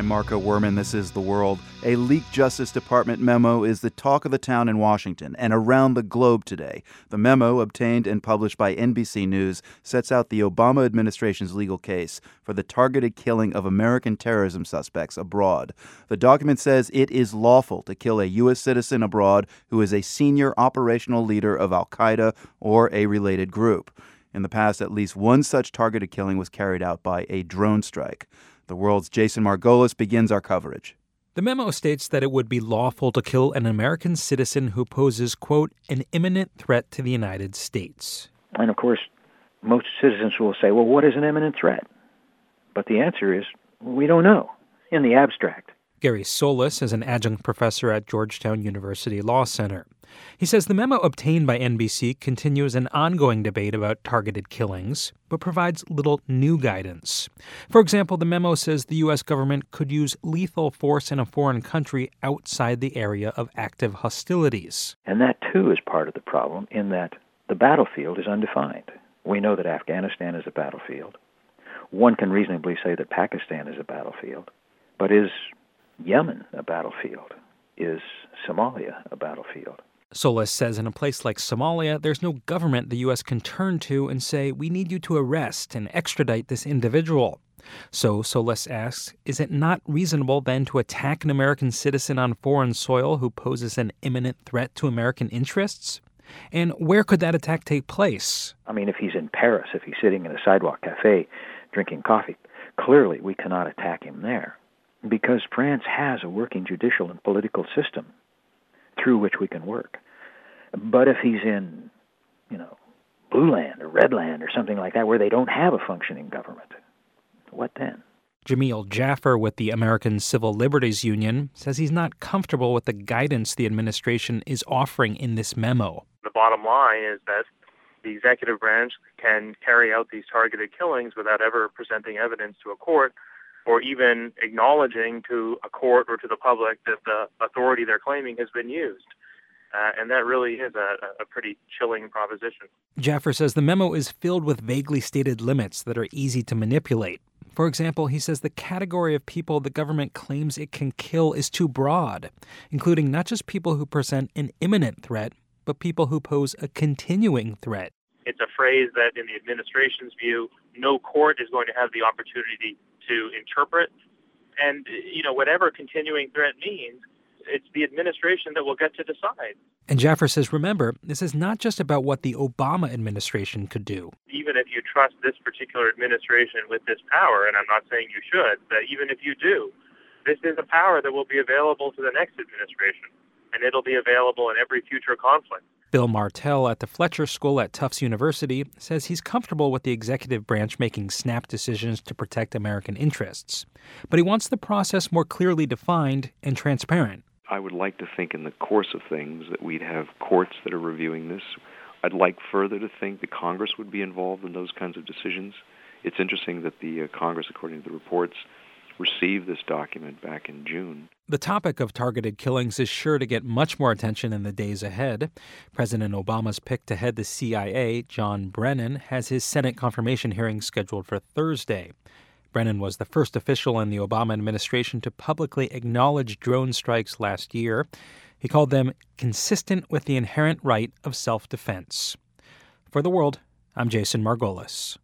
I'm Marco Werman. This is The World. A leaked Justice Department memo is the talk of the town in Washington and around the globe today. The memo, obtained and published by NBC News, sets out the Obama administration's legal case for the targeted killing of American terrorism suspects abroad. The document says it is lawful to kill a U.S. citizen abroad who is a senior operational leader of Al Qaeda or a related group. In the past, at least one such targeted killing was carried out by a drone strike. The world's Jason Margolis begins our coverage. The memo states that it would be lawful to kill an American citizen who poses, quote, an imminent threat to the United States. And of course, most citizens will say, well, what is an imminent threat? But the answer is, we don't know in the abstract. Gary Solis is an adjunct professor at Georgetown University Law Center. He says the memo obtained by NBC continues an ongoing debate about targeted killings, but provides little new guidance. For example, the memo says the U.S. government could use lethal force in a foreign country outside the area of active hostilities. And that, too, is part of the problem in that the battlefield is undefined. We know that Afghanistan is a battlefield. One can reasonably say that Pakistan is a battlefield. But is Yemen a battlefield? Is Somalia a battlefield? Solis says in a place like Somalia, there's no government the U.S. can turn to and say, we need you to arrest and extradite this individual. So Solis asks, is it not reasonable then to attack an American citizen on foreign soil who poses an imminent threat to American interests? And where could that attack take place? I mean, if he's in Paris, if he's sitting in a sidewalk cafe drinking coffee, clearly we cannot attack him there because France has a working judicial and political system through which we can work. But if he's in, you know, blue land or red land or something like that where they don't have a functioning government, what then? Jameel Jaffer with the American Civil Liberties Union says he's not comfortable with the guidance the administration is offering in this memo. The bottom line is that the executive branch can carry out these targeted killings without ever presenting evidence to a court or even acknowledging to a court or to the public that the authority they're claiming has been used. Uh, and that really is a, a pretty chilling proposition. Jaffer says the memo is filled with vaguely stated limits that are easy to manipulate. For example, he says the category of people the government claims it can kill is too broad, including not just people who present an imminent threat, but people who pose a continuing threat. It's a phrase that, in the administration's view, no court is going to have the opportunity to interpret. And, you know, whatever continuing threat means, it's the administration that will get to decide. And Jaffer says, remember, this is not just about what the Obama administration could do. Even if you trust this particular administration with this power, and I'm not saying you should, but even if you do, this is a power that will be available to the next administration, and it'll be available in every future conflict. Bill Martel at the Fletcher School at Tufts University says he's comfortable with the executive branch making snap decisions to protect American interests, but he wants the process more clearly defined and transparent. I would like to think in the course of things that we'd have courts that are reviewing this. I'd like further to think that Congress would be involved in those kinds of decisions. It's interesting that the uh, Congress, according to the reports, received this document back in June. The topic of targeted killings is sure to get much more attention in the days ahead. President Obama's pick to head the CIA, John Brennan, has his Senate confirmation hearing scheduled for Thursday. Brennan was the first official in the Obama administration to publicly acknowledge drone strikes last year. He called them consistent with the inherent right of self defense. For the world, I'm Jason Margolis.